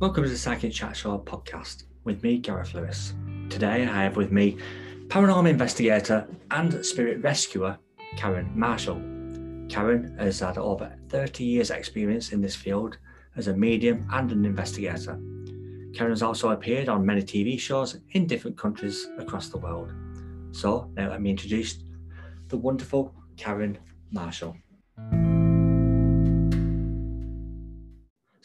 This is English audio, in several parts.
Welcome to the Psychic Chat Show podcast with me, Gareth Lewis. Today I have with me paranormal investigator and spirit rescuer Karen Marshall. Karen has had over 30 years' experience in this field as a medium and an investigator. Karen has also appeared on many TV shows in different countries across the world. So now let me introduce the wonderful Karen Marshall.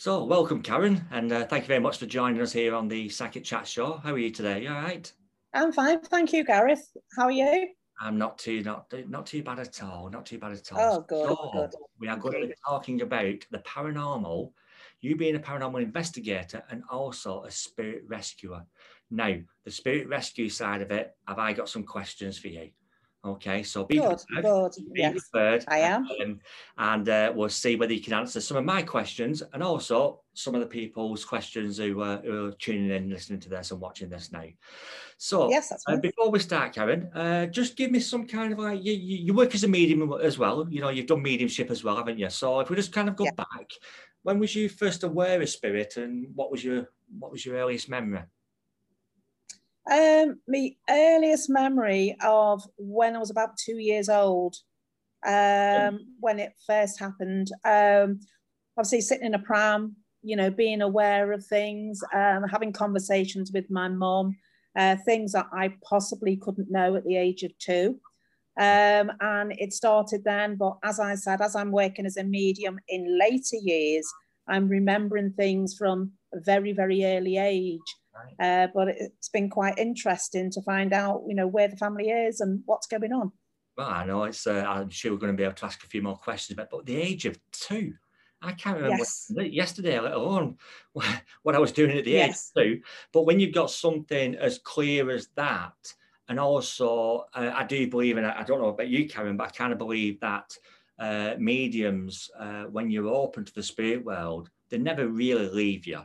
So, welcome, Karen, and uh, thank you very much for joining us here on the Psychic Chat Show. How are you today? You all right? I'm fine, thank you, Gareth. How are you? I'm not too not not too bad at all. Not too bad at all. Oh, good. So, good. We are going to be talking about the paranormal. You being a paranormal investigator and also a spirit rescuer. Now, the spirit rescue side of it, have I got some questions for you? Okay, so be good, prepared. Good. Be yes, prepared. I am. Um, and uh, we'll see whether you can answer some of my questions and also some of the people's questions who, uh, who are tuning in, listening to this and watching this now. So, yes, that's uh, before we start, Karen, uh, just give me some kind of like you, you, work as a medium as well. You know, you've done mediumship as well, haven't you? So, if we just kind of go yeah. back, when was you first aware of spirit, and what was your what was your earliest memory? Um, my earliest memory of when I was about two years old, um, when it first happened. Um, obviously, sitting in a pram, you know, being aware of things, um, having conversations with my mum, uh, things that I possibly couldn't know at the age of two. Um, and it started then. But as I said, as I'm working as a medium in later years, I'm remembering things from a very, very early age. Uh, but it's been quite interesting to find out, you know, where the family is and what's going on. Well, I know it's. Uh, I'm sure we're going to be able to ask a few more questions, but but the age of two, I can't remember yes. yesterday, let alone what I was doing at the yes. age of two. But when you've got something as clear as that, and also uh, I do believe, and I, I, don't know about you, Karen, but I kind of believe that uh, mediums, uh, when you're open to the spirit world, they never really leave you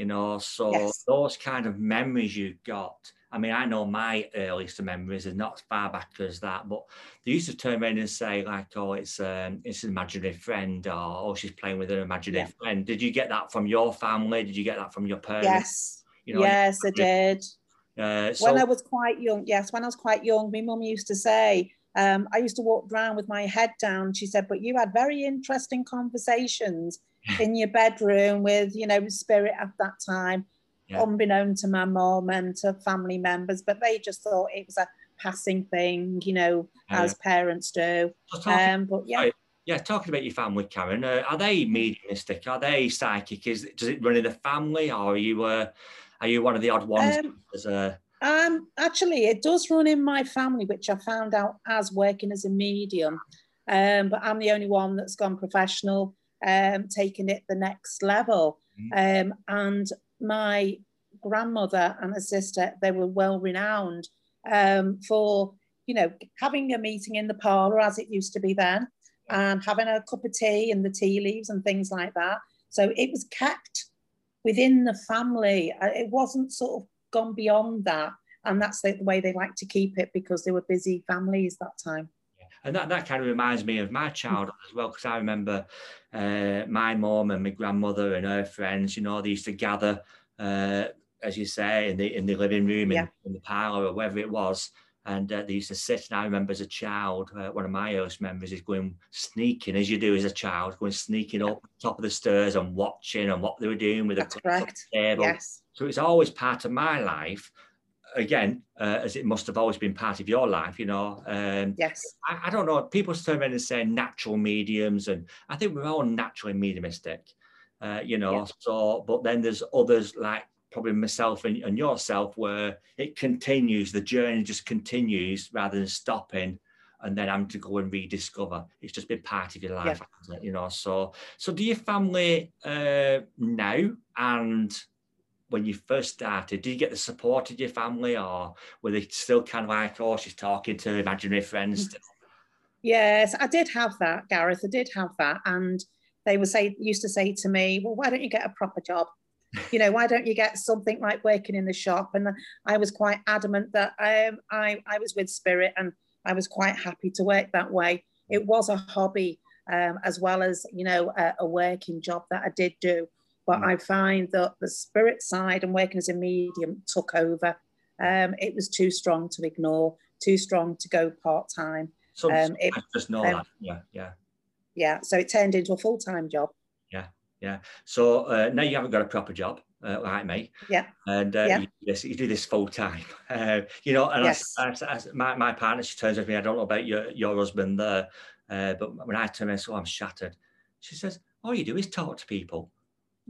you know so yes. those kind of memories you've got i mean i know my earliest memories are not as far back as that but they used to turn around and say like oh it's um it's an imaginary friend or oh she's playing with an imaginary yeah. friend did you get that from your family did you get that from your parents yes you know, yes i did uh, so, when i was quite young yes when i was quite young my mum used to say um, I used to walk around with my head down. She said, but you had very interesting conversations in your bedroom with, you know, spirit at that time, yeah. unbeknown to my mom and to family members, but they just thought it was a passing thing, you know, yeah. as parents do. Um, but yeah. Yeah, talking about your family, Karen, uh, are they mediumistic? Are they psychic? Is does it run in the family, or are you uh, are you one of the odd ones? Um, as a... um, actually, it does run in my family, which I found out as working as a medium. Um, but I'm the only one that's gone professional um, taking it the next level. Mm-hmm. Um, and my grandmother and her sister, they were well renowned um, for, you know, having a meeting in the parlour as it used to be then, and having a cup of tea and the tea leaves and things like that. So it was kept within the family. It wasn't sort of gone beyond that. And that's the way they like to keep it because they were busy families that time and that, that kind of reminds me of my childhood as well because I remember uh, my mom and my grandmother and her friends you know they used to gather uh, as you say in the in the living room yeah. in, in, the parlor or wherever it was and uh, they used to sit and I remember as a child uh, one of my earliest memories is going sneaking as you do as a child going sneaking up top of the stairs and watching and what they were doing with That's the correct. table yes. so it's always part of my life again, uh, as it must have always been part of your life, you know. Um, yes. I, I, don't know. People turn around and say natural mediums, and I think we're all naturally mediumistic, uh, you know. Yeah. So, but then there's others like probably myself and, and yourself where it continues, the journey just continues rather than stopping and then having to go and rediscover. It's just been part of your life, yeah. you know. So, so do your family uh, now and when you first started, did you get the support of your family or were they still kind of like, oh, she's talking to imaginary friends? Still? Yes, I did have that, Gareth. I did have that. And they would say, used to say to me, well, why don't you get a proper job? you know, why don't you get something like working in the shop? And I was quite adamant that um, I, I was with Spirit and I was quite happy to work that way. It was a hobby um, as well as, you know, a, a working job that I did do But mm. I find that the spirit side and working as a medium took over. Um, it was too strong to ignore, too strong to go part time. So um, it, I just know um, that. Yeah, yeah. Yeah. So it turned into a full time job. Yeah, yeah. So uh, now you haven't got a proper job. Uh, like me, yeah, and uh, yeah. You, do this, you do this full time, uh, you know. And yes. I, I, I, my, my partner, she turns to me. I don't know about your your husband there, uh, but when I turn around, so I'm shattered. She says, "All you do is talk to people."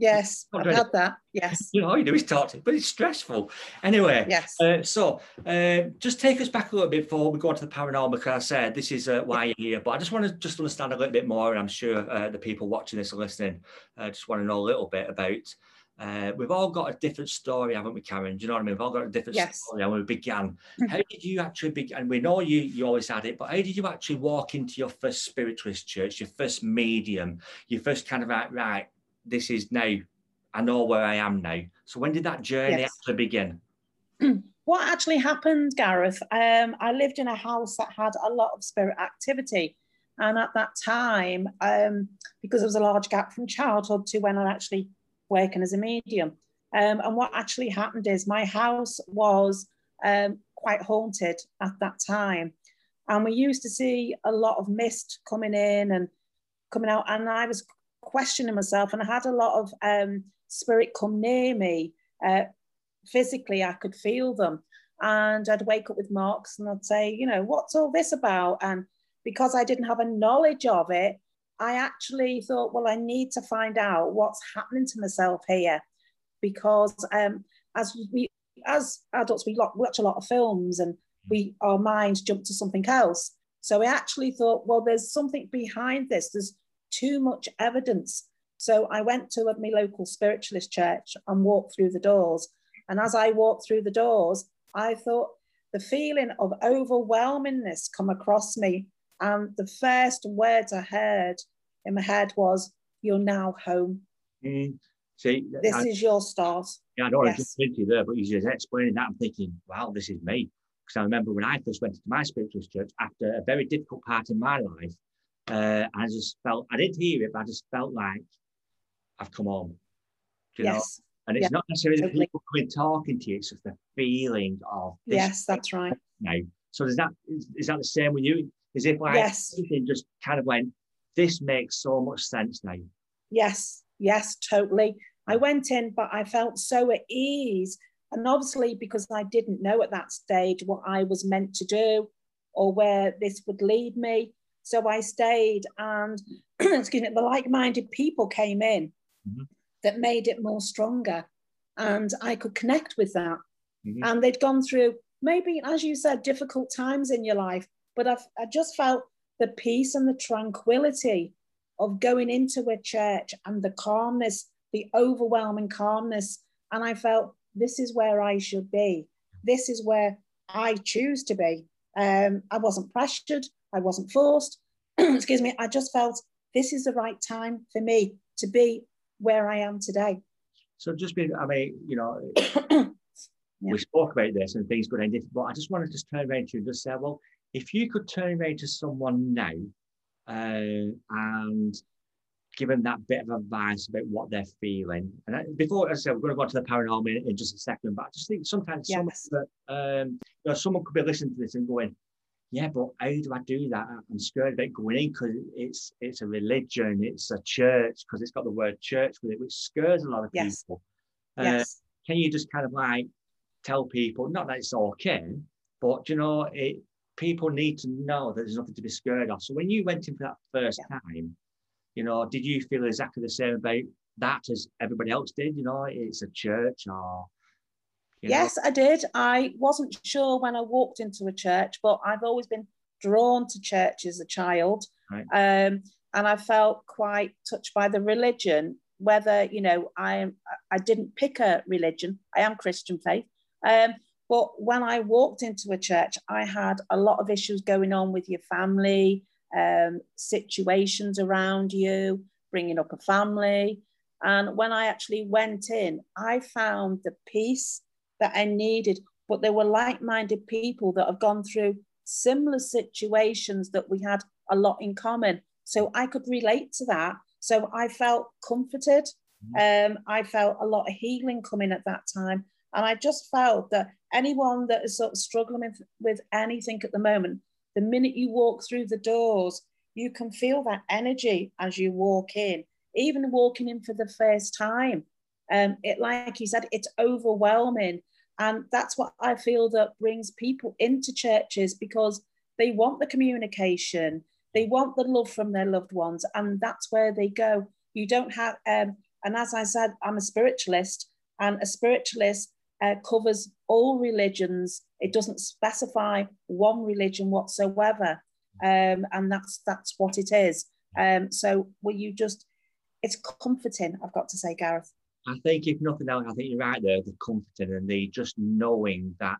Yes, I've had that. Yes. You know, all you do is talk to, but it's stressful. Anyway, yes. Uh, so uh, just take us back a little bit before we go on to the paranormal, because I said this is uh, why you're here, but I just want to just understand a little bit more, and I'm sure uh, the people watching this and listening uh, just want to know a little bit about. Uh, we've all got a different story, haven't we, Karen? Do you know what I mean? We've all got a different yes. story when we began. how did you actually begin? And we know you you always had it, but how did you actually walk into your first spiritualist church, your first medium, your first kind of like, right, this is now I know where I am now. So when did that journey yes. actually begin? what actually happened, Gareth? Um, I lived in a house that had a lot of spirit activity. And at that time, um, because there was a large gap from childhood to when I actually working as a medium. Um, and what actually happened is my house was um, quite haunted at that time. And we used to see a lot of mist coming in and coming out. And I was questioning myself, and I had a lot of um, spirit come near me. Uh, physically, I could feel them. And I'd wake up with marks and I'd say, you know, what's all this about? And because I didn't have a knowledge of it, I actually thought, well, I need to find out what's happening to myself here. Because um, as we as adults, we watch a lot of films and we our minds jump to something else. So I actually thought, well, there's something behind this. There's too much evidence so I went to my local spiritualist church and walked through the doors. And as I walked through the doors, I thought the feeling of overwhelmingness come across me. And the first words I heard in my head was, You're now home. Mm. See, this I, is your start. Yeah, I know yes. I just think you there, but you're just explaining that. I'm thinking, wow, this is me. Because I remember when I first went to my spiritualist church after a very difficult part in my life, uh, I just felt, I didn't hear it, but I just felt like I've come home. Do you yes. know? And it's yeah, not necessarily totally. people coming talking to you, it's just the feeling of Yes, that's right. Now. So is that is, is that the same with you? Is it like yes. just kind of went, this makes so much sense now? Yes, yes, totally. I went in, but I felt so at ease. And obviously, because I didn't know at that stage what I was meant to do or where this would lead me. So I stayed, and excuse me, the like minded people came in mm-hmm. that made it more stronger. And I could connect with that. Mm-hmm. And they'd gone through maybe, as you said, difficult times in your life, but I've, I just felt the peace and the tranquility of going into a church and the calmness, the overwhelming calmness. And I felt this is where I should be. This is where I choose to be. Um, I wasn't pressured. I wasn't forced. Excuse me. I just felt this is the right time for me to be where I am today. So just be, I mean, you know, yeah. we spoke about this and things could end but I just wanted to turn around to you and just say, well, if you could turn around to someone now uh, and give them that bit of advice about what they're feeling. And I, before I said, we're going to go to the paranormal in, in just a second, but I just think sometimes yes. that, um, you know, someone could be listening to this and going, yeah, but how do I do that? I'm scared about going in because it's it's a religion, it's a church because it's got the word church with it, which scares a lot of yes. people. Uh, yes. Can you just kind of like tell people, not that it's okay, but you know, it people need to know that there's nothing to be scared of. So when you went in for that first yeah. time, you know, did you feel exactly the same about that as everybody else did? You know, it's a church or Yes, know? I did. I wasn't sure when I walked into a church, but I've always been drawn to church as a child. Right. Um, and I felt quite touched by the religion, whether, you know, I, I didn't pick a religion, I am Christian faith. Um, but when I walked into a church, I had a lot of issues going on with your family, um, situations around you, bringing up a family. And when I actually went in, I found the peace that I needed. But there were like minded people that have gone through similar situations that we had a lot in common. So I could relate to that. So I felt comforted Mm-hmm. Um, I felt a lot of healing coming at that time. And I just felt that anyone that is sort of struggling with, with anything at the moment, the minute you walk through the doors, you can feel that energy as you walk in, even walking in for the first time. Um, it, like you said, it's overwhelming. And that's what I feel that brings people into churches because they want the communication, they want the love from their loved ones, and that's where they go. You don't have, um, and as I said, I'm a spiritualist, and a spiritualist uh, covers all religions. It doesn't specify one religion whatsoever, um, and that's that's what it is. Um, so, will you just? It's comforting. I've got to say, Gareth. I think if nothing else, I think you're right there. The comforting and the just knowing that,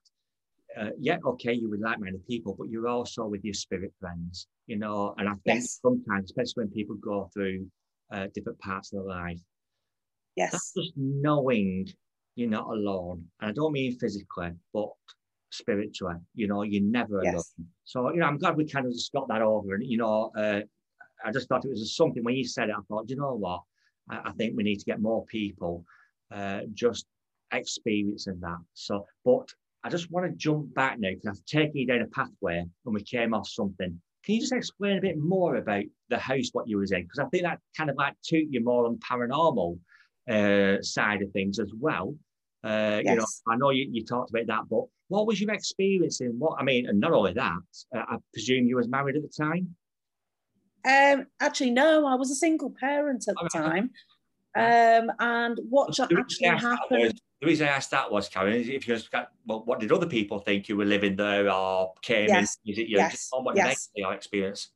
uh, yeah, okay, you're with like-minded people, but you're also with your spirit friends, you know. And I think yes. sometimes, especially when people go through uh, different parts of their life, yes, that's just knowing you're not alone. And I don't mean physically, but spiritually. You know, you're never yes. alone. So, you know, I'm glad we kind of just got that over. And, you know, uh, I just thought it was something when you said it, I thought, you know what? I, think we need to get more people uh, just experiencing that. So, but I just want to jump back now because I've taken you down a pathway and we came off something. Can you just explain a bit more about the house, what you was in? Because I think that kind of like took you more on paranormal uh, side of things as well. Uh, yes. You know, I know you, you talked about that, but what was your experience in what? I mean, and not only that, uh, I presume you was married at the time. Um, actually, no, I was a single parent at the time. Um, and what actually happened? Was, the reason I asked that was, Karen, is if you just got, well, what did other people think you were living there or came yes. in? Is it your, yes. what yes. your experience?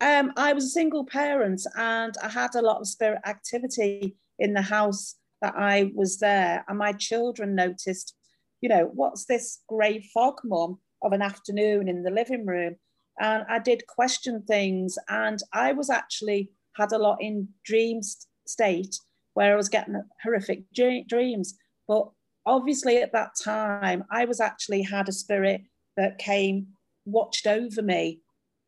Um, I was a single parent and I had a lot of spirit activity in the house that I was there. And my children noticed, you know, what's this grey fog, mum, of an afternoon in the living room? And I did question things. And I was actually had a lot in dream state where I was getting horrific dreams. But obviously at that time, I was actually had a spirit that came, watched over me.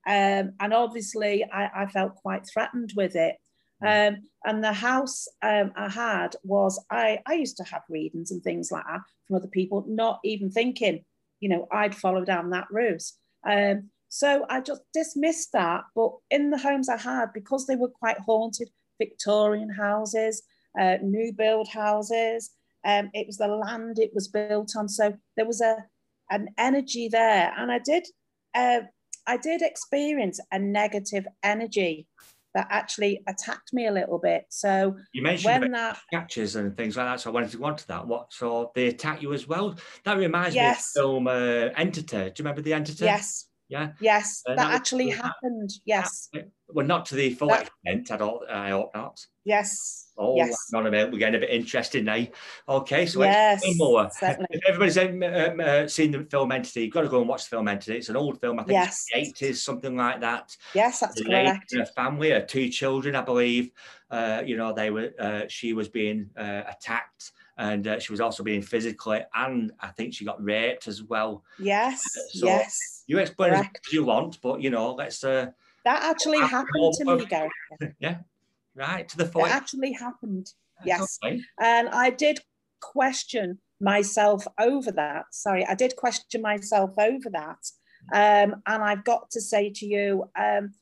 Um, and obviously I, I felt quite threatened with it. Mm. Um, and the house um, I had was I, I used to have readings and things like that from other people, not even thinking, you know, I'd follow down that route. Um, so I just dismissed that. But in the homes I had, because they were quite haunted, Victorian houses, uh, new build houses, um, it was the land it was built on. So there was a an energy there, and I did uh, I did experience a negative energy that actually attacked me a little bit. So you mentioned when that catches and things like that. So I wanted to go on to that. What so they attack you as well? That reminds yes. me of film uh, Entity. Do you remember the Entity? Yes. Yeah. Yes, uh, that, that, actually happened. Yes. That, well, not to the full that, extent. I don't. I hope not. Yes. Oh, yes. on a minute. We're getting a bit interested now. Okay, so yes, more. Certainly. If everybody's um, uh, seen the film Entity, you've got to go and watch the film Entity. It's an old film. I think yes. it's the 80s, something like that. Yes, that's correct. A family, her two children, I believe. Uh, you know, they were. Uh, she was being uh, attacked and uh, she was also being physically and I think she got raped as well. Yes, so yes. You explain Correct. as you want, but you know, let's. Uh, that actually happened to me, Gary. yeah, right to the point. It actually happened. Yes, okay. and I did question myself over that. Sorry, I did question myself over that, um, and I've got to say to you, um,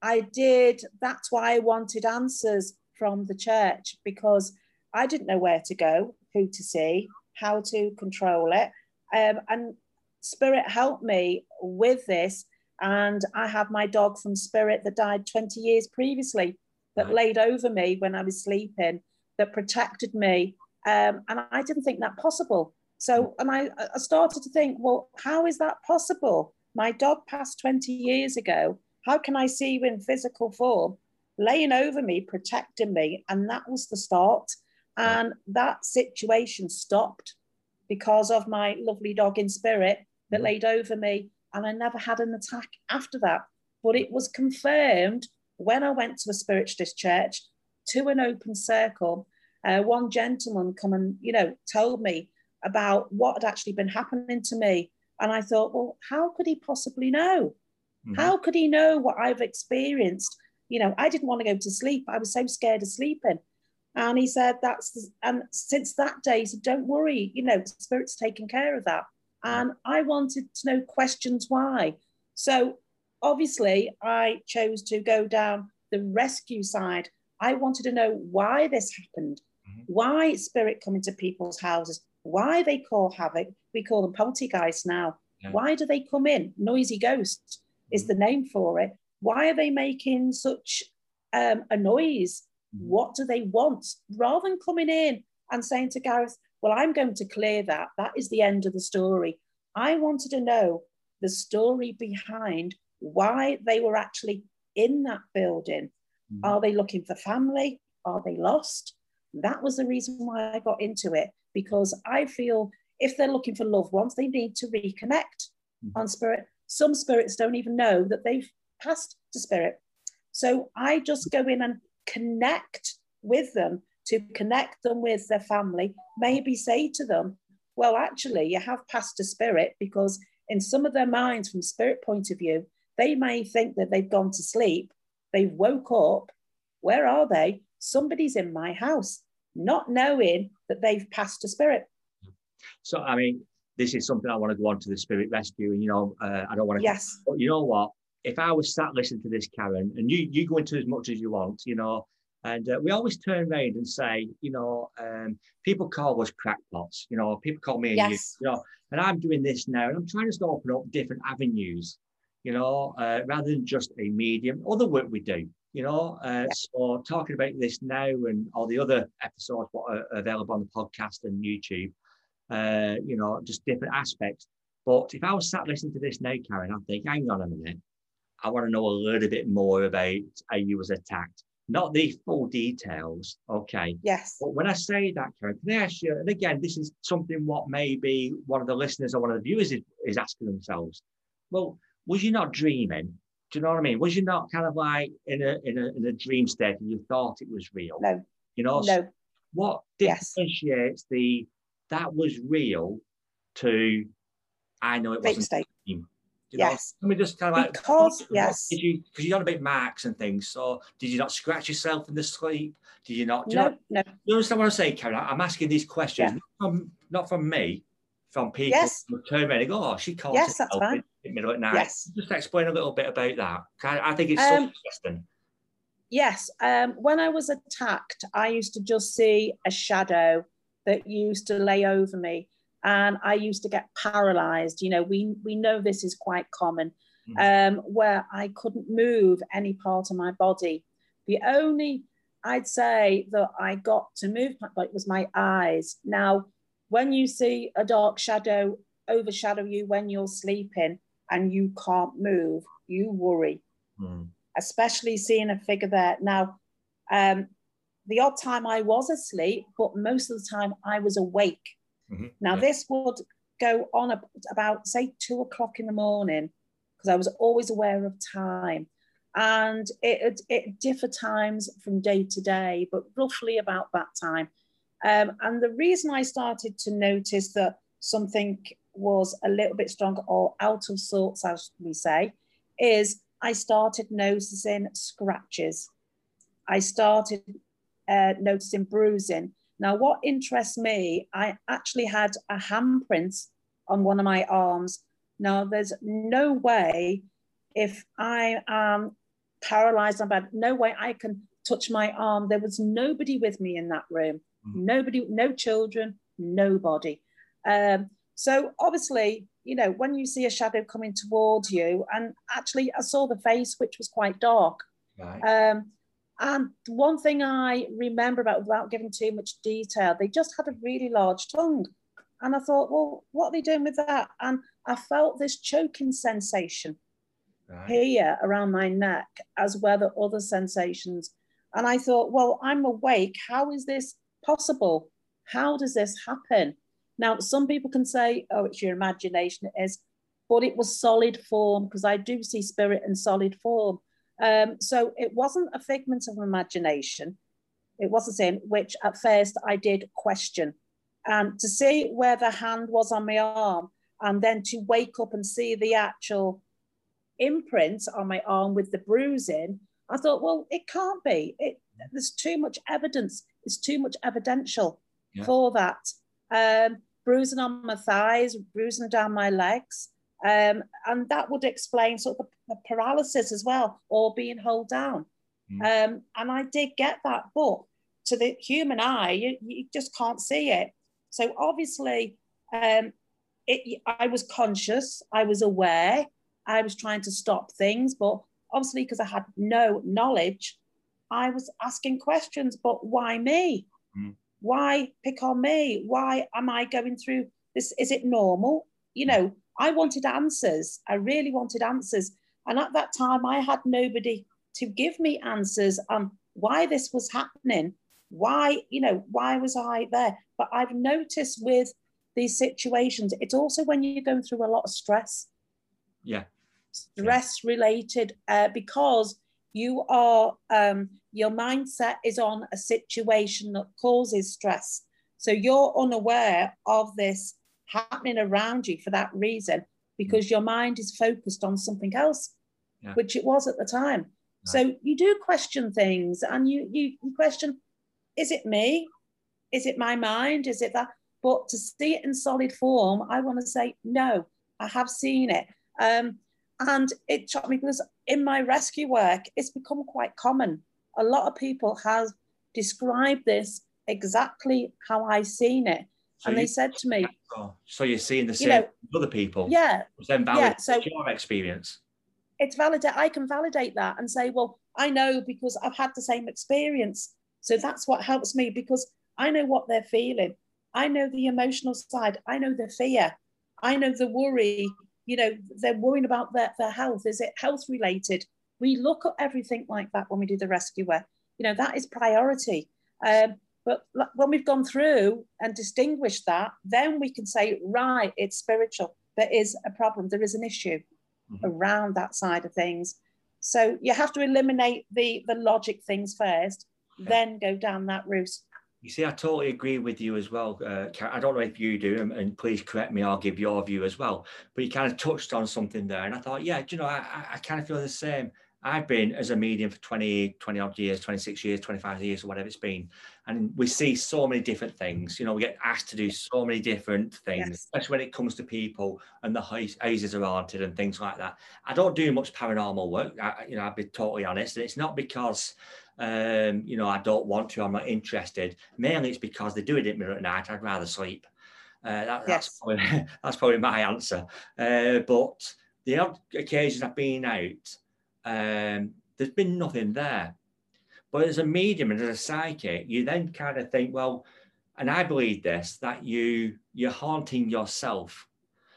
I did. That's why I wanted answers from the church because I didn't know where to go, who to see, how to control it. Um, and Spirit helped me with this. And I had my dog from Spirit that died 20 years previously that right. laid over me when I was sleeping, that protected me. Um, and I didn't think that possible. So, and I, I started to think, well, how is that possible? My dog passed 20 years ago. How can I see you in physical form, laying over me, protecting me? And that was the start. And that situation stopped because of my lovely dog in spirit that mm-hmm. laid over me. And I never had an attack after that. But it was confirmed when I went to a spiritualist church to an open circle. Uh, one gentleman come and, you know, told me about what had actually been happening to me. And I thought, well, how could he possibly know? Mm-hmm. How could he know what I've experienced? You know, I didn't want to go to sleep. I was so scared of sleeping. And he said, that's, and since that day, he said, don't worry, you know, Spirit's taking care of that. And I wanted to know questions why. So obviously, I chose to go down the rescue side. I wanted to know why this happened, mm-hmm. why spirit come into people's houses, why they call havoc. We call them poltergeists now. Yeah. Why do they come in? Noisy ghosts is the name for it. Why are they making such um, a noise? Mm-hmm. What do they want? Rather than coming in and saying to Gareth, Well, I'm going to clear that, that is the end of the story. I wanted to know the story behind why they were actually in that building. Mm-hmm. Are they looking for family? Are they lost? That was the reason why I got into it because I feel if they're looking for loved ones, they need to reconnect mm-hmm. on spirit. Some spirits don't even know that they've passed to spirit. So I just go in and connect with them to connect them with their family, maybe say to them, well, actually, you have passed to spirit because in some of their minds, from spirit point of view, they may think that they've gone to sleep, they've woke up. Where are they? Somebody's in my house, not knowing that they've passed a spirit. So, I mean, this is something I want to go on to the spirit rescue, and you know, uh, I don't want to. Yes. But you know what? If I was sat listening to this, Karen, and you you go into as much as you want, you know, and uh, we always turn around and say, you know, um, people call us crackpots. You know, people call me, yes. you, you know, and I'm doing this now, and I'm trying to open up different avenues. You know, uh, rather than just a medium, other work we do. You know, uh, yes. so talking about this now and all the other episodes what are available on the podcast and YouTube. Uh, you know, just different aspects. But if I was sat listening to this now, Karen, I think, hang on a minute, I want to know a little bit more about how you was attacked not the full details. Okay. Yes. But when I say that, Karen, can I ask you, and again, this is something what maybe one of the listeners or one of the viewers is, is asking themselves. Well, was you not dreaming? Do you know what I mean? Was you not kind of like in a in a, in a dream state and you thought it was real? No. You know, no. what differentiates yes. the that was real to I know it wasn't state. You yes. Know, let me just kind of like because yes, did you because you got a bit marks and things. So did you not scratch yourself in the sleep? Did you not? no, you know, no. You understand what I'm saying, Karen? I'm asking these questions yeah. not from not from me, from people yes. who turn around and go, "Oh, she called yes, that's fine. in the middle at night." Yes. Just explain a little bit about that. I, I think it's um, so interesting. Yes. Um, when I was attacked, I used to just see a shadow that used to lay over me and I used to get paralyzed. You know, we we know this is quite common, mm. um, where I couldn't move any part of my body. The only I'd say that I got to move like was my eyes. Now, when you see a dark shadow overshadow you when you're sleeping and you can't move, you worry. Mm. Especially seeing a figure there. Now, um, the odd time I was asleep, but most of the time I was awake. Mm-hmm. Now, yeah. this would go on about, say, two o'clock in the morning, because I was always aware of time. And it, it differ times from day to day, but roughly about that time. Um, and the reason I started to notice that something was a little bit stronger or out of sorts, as we say, is I started noticing scratches. I started uh, noticing bruising. Now, what interests me, I actually had a handprint on one of my arms. Now, there's no way if I am paralyzed on bed, no way I can touch my arm. There was nobody with me in that room. Mm. Nobody, no children, nobody. Um, so obviously, you know, when you see a shadow coming towards you, and actually I saw the face, which was quite dark. Right. Um, and one thing I remember about, without giving too much detail, they just had a really large tongue. And I thought, well, what are they doing with that? And I felt this choking sensation right. here around my neck, as well as other sensations. And I thought, well, I'm awake. How is this possible? How does this happen? Now, some people can say, oh, it's your imagination. It is, but it was solid form because I do see spirit in solid form. Um, so it wasn't a figment of imagination. It wasn't saying, which at first I did question. And to see where the hand was on my arm, and then to wake up and see the actual imprint on my arm with the bruising, I thought, well, it can't be. It, there's too much evidence. It's too much evidential yeah. for that. Um, bruising on my thighs, bruising down my legs. Um, and that would explain sort of the, the paralysis as well, or being held down. Mm. Um, and I did get that, but to the human eye, you, you just can't see it. So obviously, um, it, I was conscious, I was aware, I was trying to stop things, but obviously, because I had no knowledge, I was asking questions. But why me? Mm. Why pick on me? Why am I going through this? Is it normal? You know, I wanted answers. I really wanted answers. And at that time, I had nobody to give me answers on why this was happening. Why, you know, why was I there? But I've noticed with these situations, it's also when you're going through a lot of stress. Yeah. Stress related, uh, because you are, um, your mindset is on a situation that causes stress. So you're unaware of this happening around you for that reason because mm. your mind is focused on something else, yeah. which it was at the time. So you do question things and you, you, you question, is it me? Is it my mind? Is it that? But to see it in solid form, I want to say, no, I have seen it. Um, and it shocked me because in my rescue work, it's become quite common. A lot of people have described this exactly how I seen it. So and they said to me, So you're seeing the same you know, other people? Yeah. Then validate yeah, so your experience. It's validate. I can validate that and say, well, I know because I've had the same experience. So that's what helps me because I know what they're feeling. I know the emotional side. I know the fear. I know the worry. You know, they're worrying about their, their health. Is it health related? We look at everything like that when we do the rescue work. You know, that is priority. Um, but when we've gone through and distinguished that, then we can say, right, it's spiritual. There is a problem. There is an issue mm-hmm. around that side of things. So you have to eliminate the the logic things first, yeah. then go down that route. You see, I totally agree with you as well. Uh, I don't know if you do, and, and, please correct me. I'll give your view as well. But you kind of touched on something there, and I thought, yeah, you know, I, I kind of feel the same. I've been as a medium for 20, 20 odd years, 26 years, 25 years, or whatever it's been. And we see so many different things. You know, we get asked to do so many different things, yes. especially when it comes to people and the houses are haunted and things like that. I don't do much paranormal work. I, you know, I'll be totally honest. And it's not because, um, you know, I don't want to, I'm not interested. Mainly it's because they do it at middle at night. I'd rather sleep. Uh, that, yes. that's, probably, that's probably my answer. Uh, but the odd occasions I've been out, um, there's been nothing there. But as a medium and as a psychic, you then kind of think, well, and I believe this that you you're haunting yourself.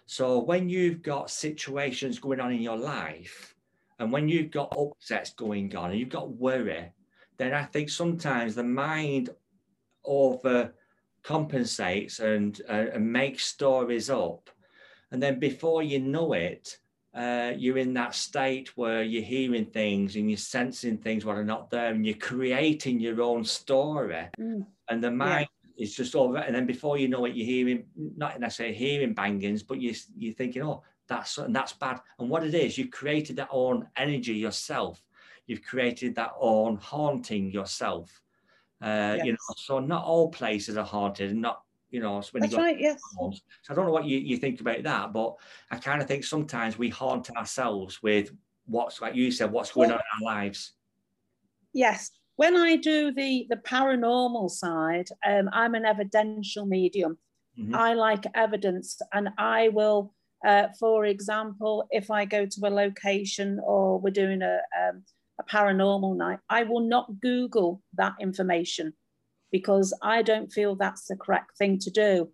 So when you've got situations going on in your life, and when you've got upsets going on, and you've got worry, then I think sometimes the mind over compensates and uh, and makes stories up, and then before you know it, uh, you're in that state where you're hearing things and you're sensing things what are not there and you're creating your own story mm. and the mind yeah. is just over and then before you know it you're hearing not necessarily hearing bangings but you, you're thinking oh that's and that's bad and what it is you created that own energy yourself you've created that own haunting yourself uh, yes. you know so not all places are haunted and not you know, when That's you go right, yes. So I don't know what you, you think about that, but I kind of think sometimes we haunt ourselves with what's like you said, what's going well, on in our lives. Yes. When I do the the paranormal side, um, I'm an evidential medium. Mm-hmm. I like evidence, and I will, uh, for example, if I go to a location or we're doing a um, a paranormal night, I will not Google that information because I don't feel that's the correct thing to do.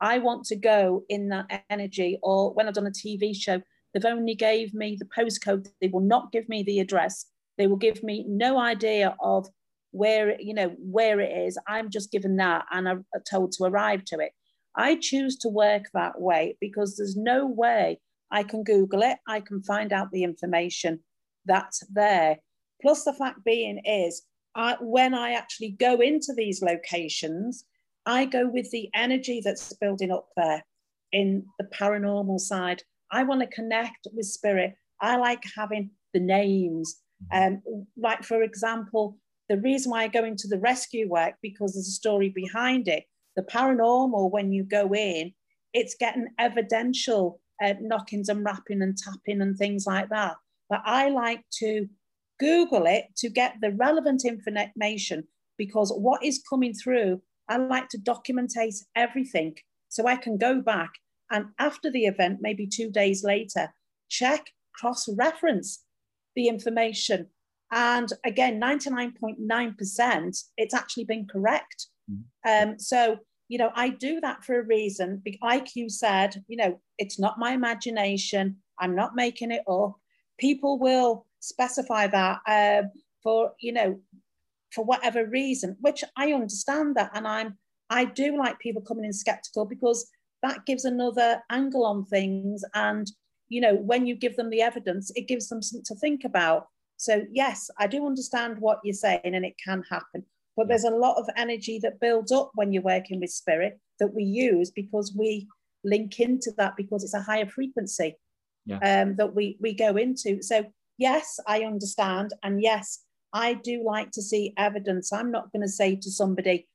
I want to go in that energy. Or when I've done a TV show, they've only gave me the postcode. They will not give me the address. They will give me no idea of where you know where it is. I'm just given that and I'm told to arrive to it. I choose to work that way because there's no way I can Google it. I can find out the information that's there. Plus, the fact being is I, when I actually go into these locations, I go with the energy that's building up there in the paranormal side. I want to connect with spirit. I like having the names. Mm-hmm. Um, like, for example, the reason why I go into the rescue work because there's a story behind it. The paranormal, when you go in, it's getting evidential uh, knockings and rapping and tapping and things like that. But I like to Google it to get the relevant information because what is coming through, I like to documentate everything so I can go back and after the event, maybe two days later, check, cross reference the information. And again, 99.9%, it's actually been correct. Mm-hmm. Um, so, you know, I do that for a reason. IQ said, you know, it's not my imagination. I'm not making it up. People will specify that uh, for, you know, for whatever reason, which I understand that. And I'm, I do like people coming in skeptical because that gives another angle on things. And, you know, when you give them the evidence, it gives them something to think about. So, yes, I do understand what you're saying and it can happen. But there's a lot of energy that builds up when you're working with spirit that we use because we link into that because it's a higher frequency yeah. um, that we, we go into. So, yes, I understand. And yes, I do like to see evidence. I'm not going to say to somebody,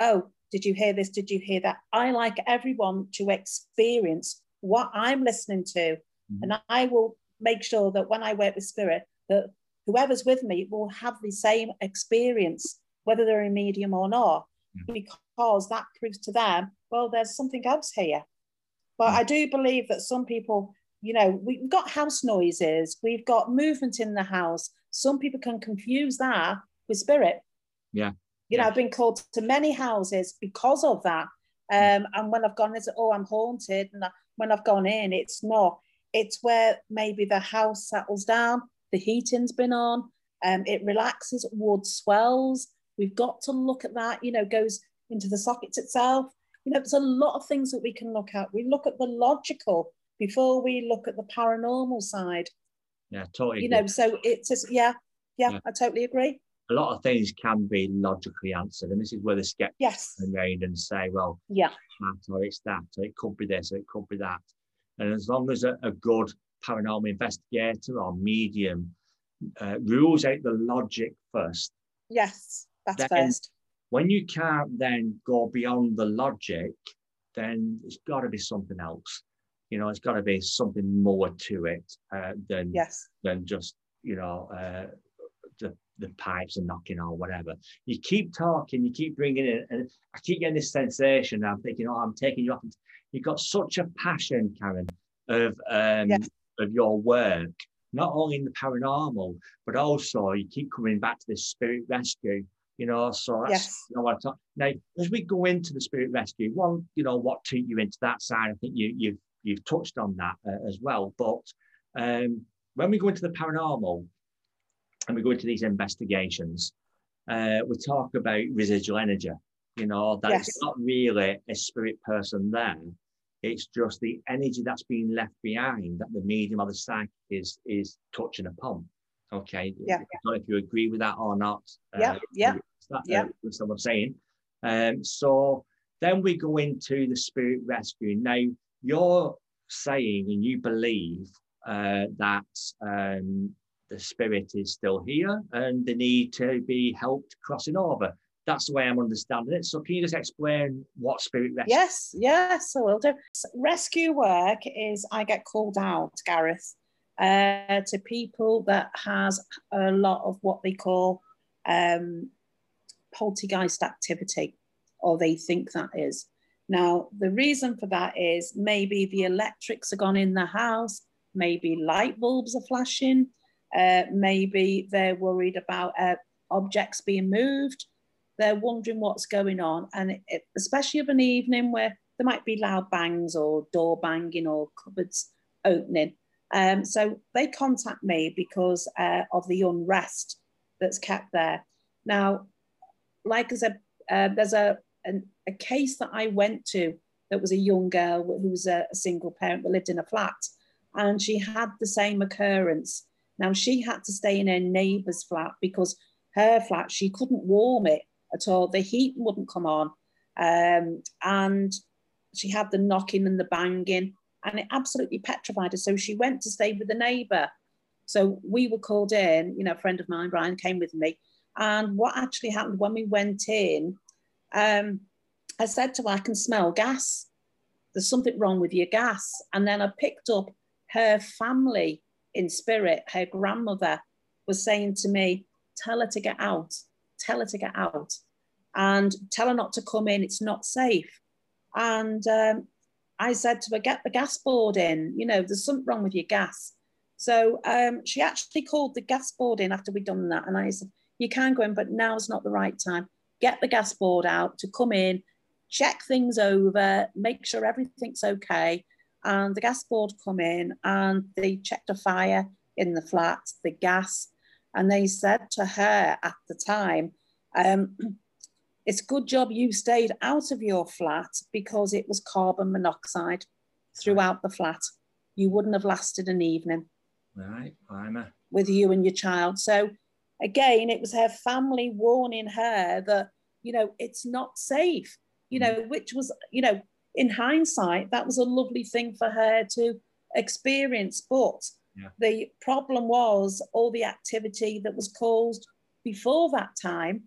oh, did you hear this? Did you hear that? I like everyone to experience what I'm listening to. Mm-hmm. And I will make sure that when I work with spirit, that whoever's with me will have the same experience, whether they're a medium or not, mm-hmm. because that proves to them, well, there's something else here. But mm-hmm. I do believe that some people, you know, we've got house noises, we've got movement in the house. Some people can confuse that with spirit. Yeah. You know, I've been called to many houses because of that. Mm. Um, and when I've gone, it's oh, I'm haunted. And when I've gone in, it's not. It's where maybe the house settles down, the heating's been on, um, it relaxes, wood swells. We've got to look at that, you know, goes into the sockets itself. You know, there's a lot of things that we can look at. We look at the logical before we look at the paranormal side. Yeah, totally. You know, so it's just, yeah, yeah, yeah, I totally agree a lot of things can be logically answered, and this is where the skeptics yes. remain and say, "Well, yeah, that or it's that, or it could be this, or it could be that." And as long as a, a good paranormal investigator or medium uh, rules out the logic first, yes, that's first. When you can't then go beyond the logic, then it's got to be something else. You know, it's got to be something more to it uh, than yes. than just you know uh, the the pipes are knocking or whatever. You keep talking, you keep bringing it, and I keep getting this sensation. I'm thinking, oh, I'm taking you off. You've got such a passion, Karen, of um, yes. of your work, not only in the paranormal, but also you keep coming back to this spirit rescue. You know, so that's yes. you know what I talk. Now, as we go into the spirit rescue, one, you know, what took you into that side? I think you you've you've touched on that uh, as well. But um, when we go into the paranormal, and we go into these investigations, uh, we talk about residual energy. You know, that yes. it's not really a spirit person there. It's just the energy that's being left behind that the medium or the psychic is is touching upon. Okay. Yeah. I don't know if you agree with that or not. Yeah. Uh, yeah. That, yeah. Uh, that's what I'm saying. Um, so then we go into the spirit rescue. Now you're saying and you believe uh, that um, the spirit is still here and the need to be helped crossing over. That's the way I'm understanding it. So, can you just explain what spirit rescue? Yes, yes, I will do. Rescue work is I get called out, Gareth, uh, to people that has a lot of what they call um, poltergeist activity, or they think that is. Now, the reason for that is maybe the electrics are gone in the house, maybe light bulbs are flashing, uh, maybe they're worried about uh, objects being moved. They're wondering what's going on. And it, especially of an evening where there might be loud bangs or door banging or cupboards opening. Um, so they contact me because uh, of the unrest that's kept there. Now, like I said, uh, there's a, an, a case that I went to that was a young girl who was a, a single parent that lived in a flat, and she had the same occurrence now she had to stay in her neighbour's flat because her flat, she couldn't warm it at all. The heat wouldn't come on. Um, and she had the knocking and the banging, and it absolutely petrified her. So she went to stay with the neighbour. So we were called in, you know, a friend of mine, Brian, came with me, And what actually happened when we went in, um, I said to her, I can smell gas. There's something wrong with your gas. And then I picked up her family in spirit, her grandmother was saying to me, Tell her to get out, tell her to get out, and tell her not to come in, it's not safe. And um, I said to her, Get the gas board in, you know, there's something wrong with your gas. So um, she actually called the gas board in after we'd done that. And I said, You can go in, but now's not the right time. Get the gas board out to come in, check things over, make sure everything's okay and the gas board come in and they checked a fire in the flat, the gas, and they said to her at the time, um, it's a good job you stayed out of your flat because it was carbon monoxide throughout the flat. You wouldn't have lasted an evening. Right, I'm a... with you and your child. So again, it was her family warning her that, you know, it's not safe, you mm. know, which was, you know, in hindsight, that was a lovely thing for her to experience. But yeah. the problem was all the activity that was caused before that time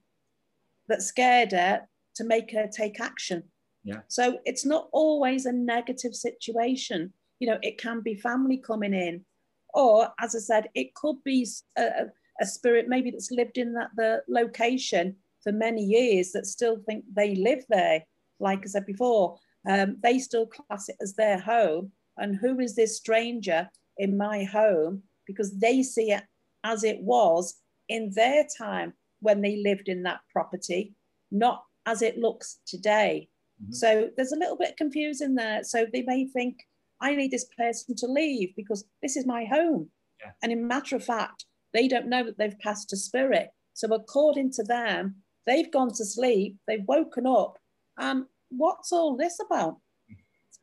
that scared her to make her take action. Yeah. So it's not always a negative situation. You know, it can be family coming in, or as I said, it could be a, a spirit maybe that's lived in that the location for many years that still think they live there. Like I said before, um, they still class it as their home. And who is this stranger in my home? Because they see it as it was in their time when they lived in that property, not as it looks today. Mm-hmm. So there's a little bit confusing there. So they may think, I need this person to leave because this is my home. Yeah. And in matter of fact, they don't know that they've passed a spirit. So according to them, they've gone to sleep, they've woken up, and what's all this about?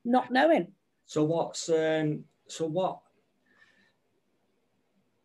Not knowing. So what's um, so what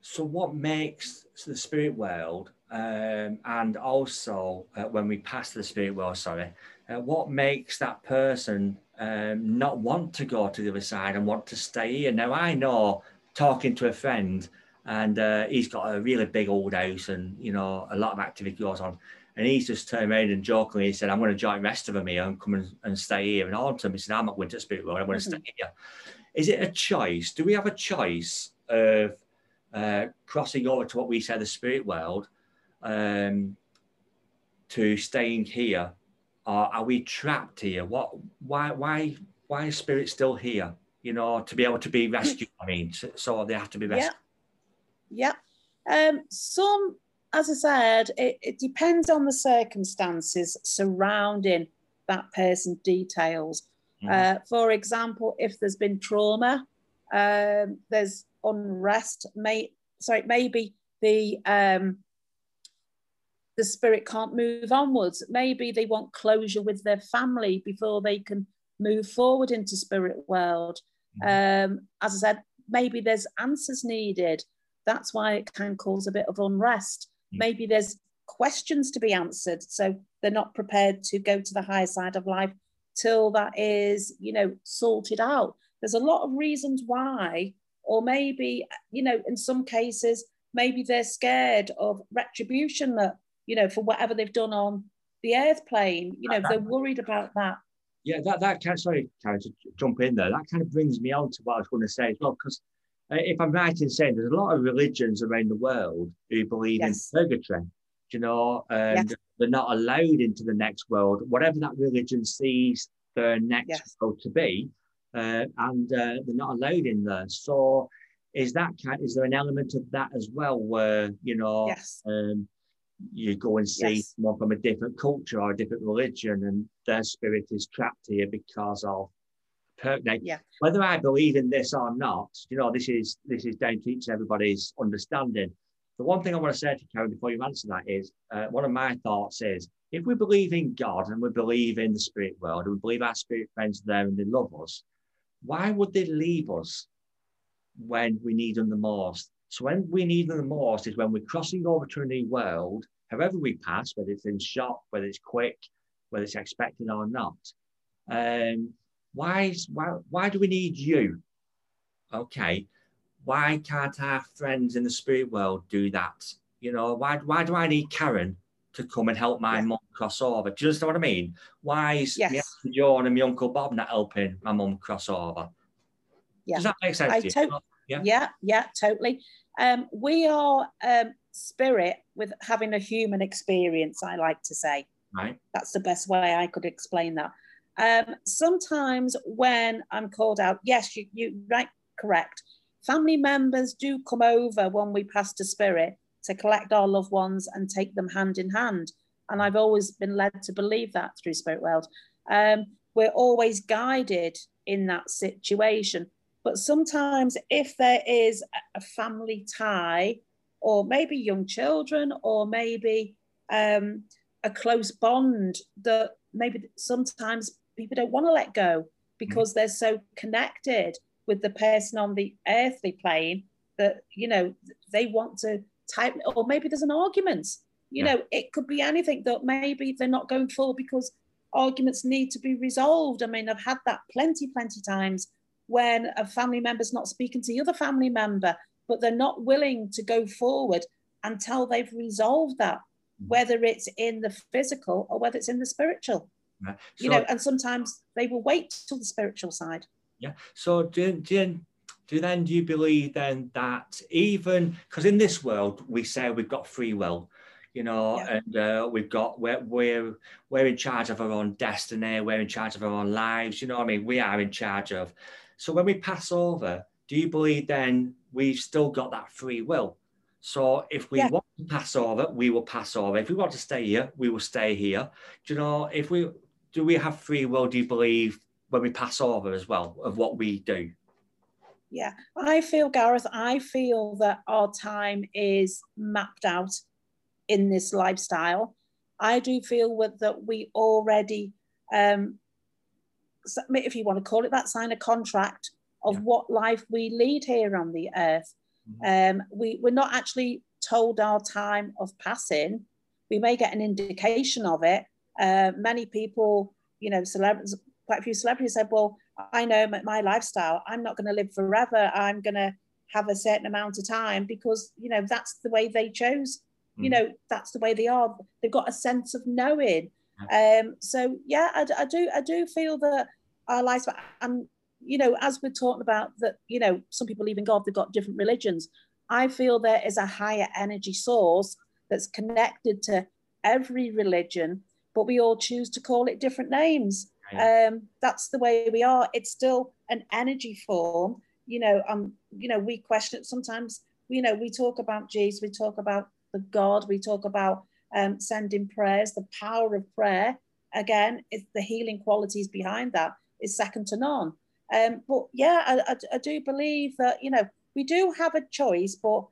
so what makes the spirit world um, and also uh, when we pass the spirit world, sorry, uh, what makes that person um, not want to go to the other side and want to stay here? Now I know talking to a friend and uh, he's got a really big old house and you know a lot of activity goes on and he's just turned around and jokingly he said, I'm going to join the rest of them here and come and, and stay here. And all to him, he said, I'm not going to Spirit World, I'm going to mm-hmm. stay here. Is it a choice? Do we have a choice of uh, crossing over to what we say the spirit world um, to staying here? Or are we trapped here? What, why, why, why is spirit still here? You know, to be able to be rescued. I mean, so, so they have to be rescued. Yeah. Yeah. Um, some as I said, it, it depends on the circumstances surrounding that person's details. Mm-hmm. Uh, for example, if there's been trauma, um, there's unrest. May sorry, maybe the um, the spirit can't move onwards. Maybe they want closure with their family before they can move forward into spirit world. Mm-hmm. Um, as I said, maybe there's answers needed. That's why it can cause a bit of unrest. Mm. Maybe there's questions to be answered. So they're not prepared to go to the higher side of life till that is, you know, sorted out. There's a lot of reasons why, or maybe, you know, in some cases, maybe they're scared of retribution that, you know, for whatever they've done on the earth plane, you know, that, they're worried about that. Yeah, that, that kind of, sorry, Karen, to jump in there, that kind of brings me on to what I was going to say as well, because if I'm right in saying there's a lot of religions around the world who believe yes. in purgatory, you know, and yes. they're not allowed into the next world, whatever that religion sees their next yes. world to be, uh, and uh, they're not allowed in there. So, is that kind? Is there an element of that as well, where you know, yes. um, you go and see someone from a different culture or a different religion, and their spirit is trapped here because of yeah. whether I believe in this or not, you know, this is this is down to each everybody's understanding. The one thing I want to say to Karen before you answer that is uh, one of my thoughts is if we believe in God and we believe in the spirit world and we believe our spirit friends are there and they love us, why would they leave us when we need them the most? So when we need them the most is when we're crossing over to a new world, however we pass, whether it's in shock, whether it's quick, whether it's expected or not. Um, why, why, why do we need you? Okay, why can't our friends in the spirit world do that You know, why why do I need Karen to come and help my mum cross over? Do you understand what I mean? Why is yes. my John and my uncle Bob not helping my mum cross over? Yeah. Does that make sense? I to- yeah. yeah, yeah, totally. Um, we are um, spirit with having a human experience. I like to say. Right. That's the best way I could explain that. Um, sometimes when I'm called out, yes, you you right, correct. Family members do come over when we pass to spirit to collect our loved ones and take them hand in hand. And I've always been led to believe that through Spirit World. Um, we're always guided in that situation. But sometimes, if there is a family tie, or maybe young children, or maybe um, a close bond that maybe sometimes people don't want to let go because mm. they're so connected with the person on the earthly plane that you know they want to type or maybe there's an argument you yeah. know it could be anything that maybe they're not going for because arguments need to be resolved i mean i've had that plenty plenty times when a family member's not speaking to the other family member but they're not willing to go forward until they've resolved that mm. whether it's in the physical or whether it's in the spiritual yeah. so, you know and sometimes they will wait till the spiritual side yeah so do, do, do then do you believe then that even because in this world we say we've got free will you know yeah. and uh, we've got we're, we're we're in charge of our own destiny we're in charge of our own lives you know i mean we are in charge of so when we pass over do you believe then we've still got that free will so if we yeah. want to pass over we will pass over if we want to stay here we will stay here do you know if we do we have free will do you believe when we pass over as well of what we do yeah, I feel, Gareth, I feel that our time is mapped out in this lifestyle. I do feel with, that we already, um, if you want to call it that, sign a contract of yeah. what life we lead here on the earth. Mm-hmm. Um, we, we're not actually told our time of passing. We may get an indication of it. Uh, many people, you know, celebrities, quite a few celebrities said, well, I know my lifestyle, I'm not going to live forever. I'm going to have a certain amount of time because, you know, that's the way they chose. Mm. You know, that's the way they are. They've got a sense of knowing. Um, so yeah, I, I do, I do feel that our lives, and you know, as we're talking about that, you know, some people even God, they've got different religions. I feel there is a higher energy source that's connected to every religion, but we all choose to call it different names. Um, that's the way we are. It's still an energy form. You know, um, you know, we question it sometimes. You know, we talk about Jesus, we talk about the God, we talk about um, sending prayers, the power of prayer. Again, it's the healing qualities behind that is second to none. Um, but yeah, I, I, I do believe that you know we do have a choice, but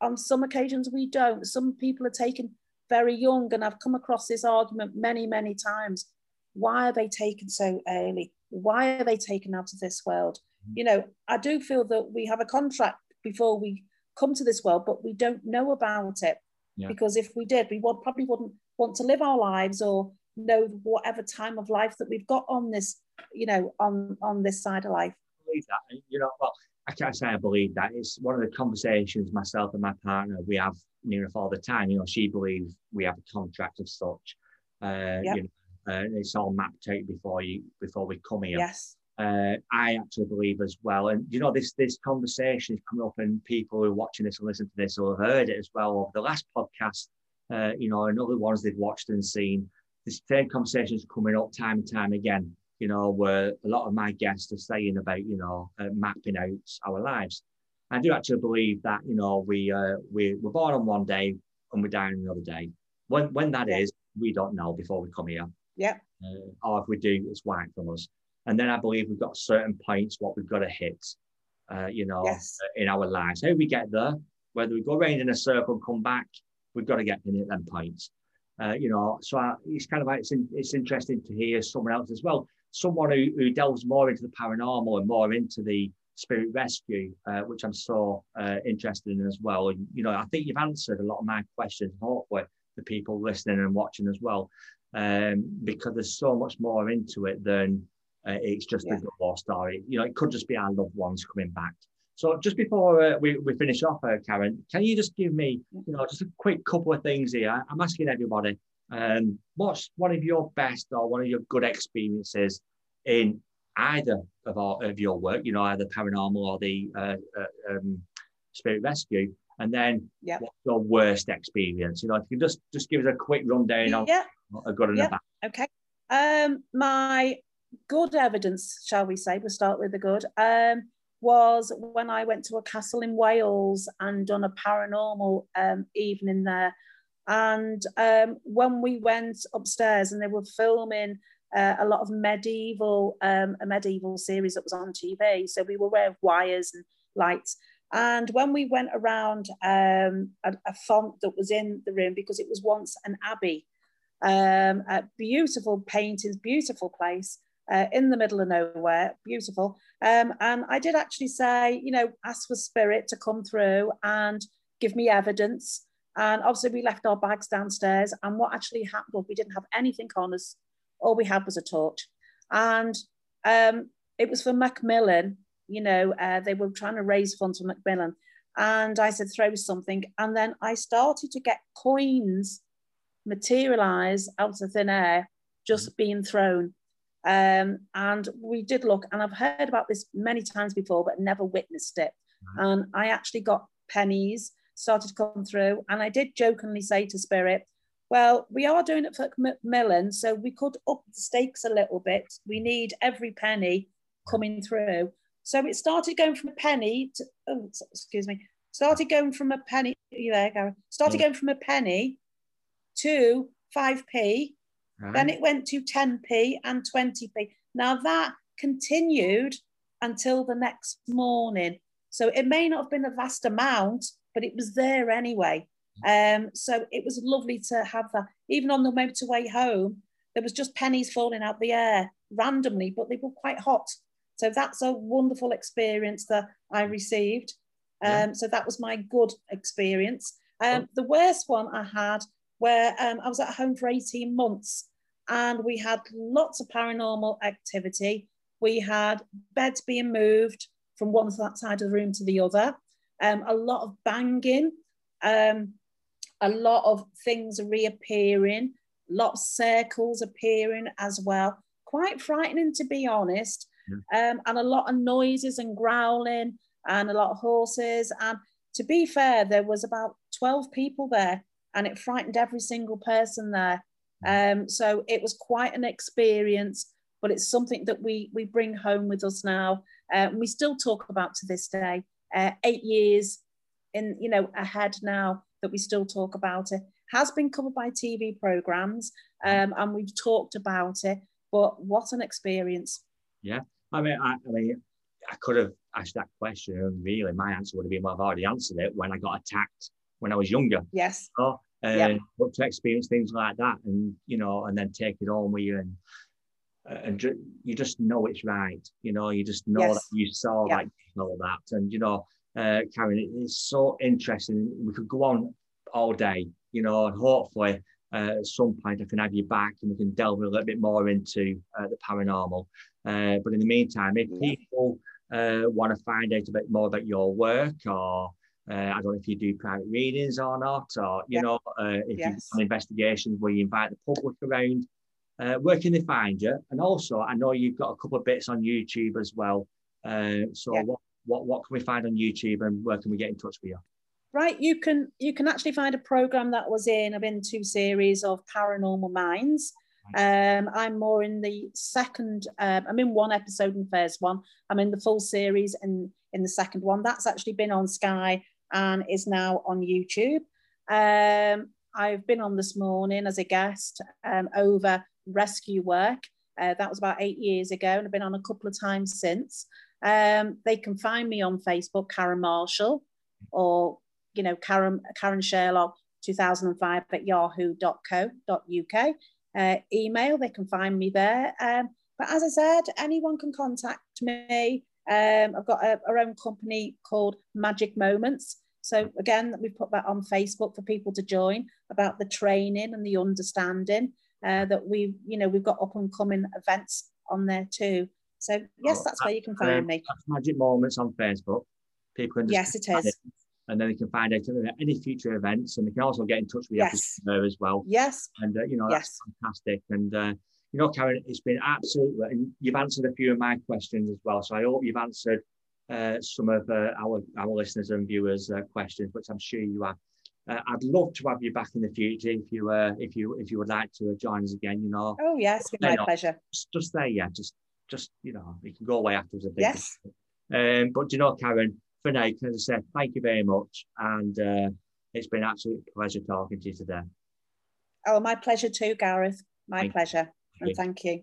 on some occasions we don't. Some people are taken very young, and I've come across this argument many, many times why are they taken so early? Why are they taken out of this world? Mm-hmm. You know, I do feel that we have a contract before we come to this world, but we don't know about it. Yeah. Because if we did, we would probably wouldn't want to live our lives or know whatever time of life that we've got on this, you know, on on this side of life. That. You know, well, I can't say I believe that. It's one of the conversations myself and my partner we have near enough all the time. You know, she believes we have a contract of such. Uh, yep. you know, uh, it's all mapped out before you before we come here. Yes. Uh, I actually believe as well, and you know this this conversation is coming up, and people who are watching this and listen to this will have heard it as well over the last podcast. Uh, you know, and other ones they've watched and seen. This same conversation is coming up time and time again. You know, where a lot of my guests are saying about you know uh, mapping out our lives. I do actually believe that you know we uh, we we're born on one day and we're dying another day. When when that is, we don't know before we come here. Yeah. Uh, or if we do, it's whack from us. And then I believe we've got certain points what we've got to hit, uh, you know, yes. uh, in our lives. How we get there, whether we go around in a circle and come back, we've got to get in at them points. Uh, you know, so I, it's kind of like it's, in, it's interesting to hear someone else as well, someone who, who delves more into the paranormal and more into the spirit rescue, uh, which I'm so uh, interested in as well. And you know, I think you've answered a lot of my questions. Hopefully, the people listening and watching as well um, because there's so much more into it than uh, it's just yeah. a war story. You know, it could just be our loved ones coming back. So just before uh, we, we finish off, uh, Karen, can you just give me, you know, just a quick couple of things here? I'm asking everybody, um, what's one of your best or one of your good experiences in either of, our, of your work, you know, either paranormal or the uh, uh, um, spirit rescue, and then yep. what's your worst experience? You know, if you can just just give us a quick rundown on yeah. a good and yep. a bad. Okay. Um, my good evidence, shall we say, we'll start with the good, um, was when I went to a castle in Wales and done a paranormal um, evening there. And um, when we went upstairs and they were filming uh, a lot of medieval, um, a medieval series that was on TV. So we were aware of wires and lights. And when we went around um, a, a, font that was in the room, because it was once an abbey, um, beautiful paintings, beautiful place uh, in the middle of nowhere, beautiful. Um, and I did actually say, you know, ask for spirit to come through and give me evidence. And obviously, we left our bags downstairs. And what actually happened was we didn't have anything on us. All we had was a torch. And um, it was for Macmillan you know, uh, they were trying to raise funds for Macmillan. And I said, throw something. And then I started to get coins materialize out of thin air, just mm. being thrown. Um, and we did look, and I've heard about this many times before, but never witnessed it. Mm. And I actually got pennies started to come through. And I did jokingly say to Spirit, well, we are doing it for Macmillan, so we could up the stakes a little bit. We need every penny coming through. So it started going from a penny to, oh, excuse me, started going from a penny, you there, Gary? Started yeah. going from a penny to 5p, right. then it went to 10p and 20p. Now that continued until the next morning. So it may not have been a vast amount, but it was there anyway. Um, so it was lovely to have that. Even on the motorway home, there was just pennies falling out the air randomly, but they were quite hot. So that's a wonderful experience that I received. Um, yeah. So that was my good experience. Um, oh. The worst one I had where um, I was at home for 18 months and we had lots of paranormal activity. We had beds being moved from one side of the room to the other, um, a lot of banging, um, a lot of things reappearing, lots of circles appearing as well. Quite frightening, to be honest um, and a lot of noises and growling and a lot of horses. And to be fair, there was about 12 people there and it frightened every single person there. Um, so it was quite an experience, but it's something that we, we bring home with us now. Uh, we still talk about to this day, uh, eight years in, you know, ahead now that we still talk about it. Has been covered by TV programs um, and we've talked about it, but what an experience. Yeah. I mean, I, I mean, I could have asked that question, and really, my answer would have been, well, I've already answered it when I got attacked when I was younger. Yes. So, and yep. but to experience things like that, and you know, and then take it on with you, and and ju- you just know it's right. You know, you just know yes. that you saw yep. Like all that, and you know, uh, Karen, it's so interesting. We could go on all day, you know, and hopefully uh, at some point I can have you back and we can delve a little bit more into uh, the paranormal. Uh, but in the meantime, if people uh, want to find out a bit more about your work or uh, I don't know if you do private readings or not, or you yeah. know, uh, if yes. you do investigations where you invite the public around, where can they find you? And also, I know you've got a couple of bits on YouTube as well. So, yeah. what, what what can we find on YouTube, and where can we get in touch with you? right you can you can actually find a program that was in i've been two series of paranormal minds. Um, i'm more in the second um, i'm in one episode in the first one. I'm in the full series and in the second one. That's actually been on sky and is now on youtube. Um, i've been on this morning as a guest um, over rescue work. Uh, that was about eight years ago and i've been on a couple of times since um, they can find me on facebook karen marshall or you know, Karen, Karen Sherlock 2005 at yahoo.co.uk. Uh, email, they can find me there. Um, but as I said, anyone can contact me. Um, I've got a, our own company called Magic Moments. So again, we put that on Facebook for people to join about the training and the understanding uh, that we, you know, we've got up and coming events on there too. So yes, oh, that's where you can find um, me. Magic Moments on Facebook People can yes, it is. It, and then they can find out any future events, and they can also get in touch with yes. there as well. Yes. And uh, you know that's yes. fantastic. And uh, you know, Karen, it's been absolutely, and you've answered a few of my questions as well. So I hope you've answered uh, some of uh, our our listeners and viewers' uh, questions, which I'm sure you have. Uh, I'd love to have you back in the future if you uh, if you if you would like to join us again. You know. Oh yes, it's my pleasure. Just, just there, yeah. Just just you know, you can go away afterwards. I think. Yes. Um, but you know, Karen, for now, as I said, thank you very much, and uh, it's been an absolute pleasure talking to you today. Oh, my pleasure too, Gareth. My thank pleasure, you. and thank you.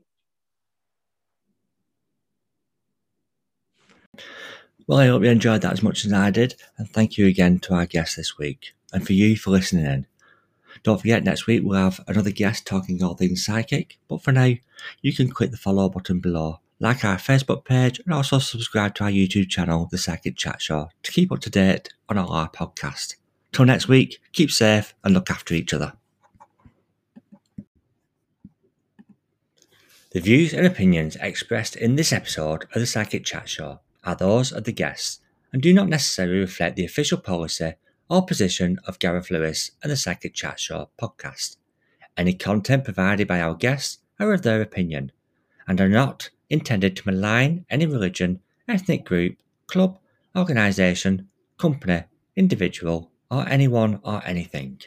Well, I hope you enjoyed that as much as I did, and thank you again to our guest this week, and for you for listening in. Don't forget, next week we'll have another guest talking all things psychic, but for now, you can click the follow button below, like our Facebook page, and also subscribe to our YouTube channel, The Psychic Chat Show, to keep up to date on all our podcasts. Till next week, keep safe and look after each other. The views and opinions expressed in this episode of The Psychic Chat Show are those of the guests and do not necessarily reflect the official policy or position of Gareth Lewis and the Psychic Chat Show podcast. Any content provided by our guests are of their opinion and are not intended to malign any religion, ethnic group, club, organisation, company, individual, or anyone or anything.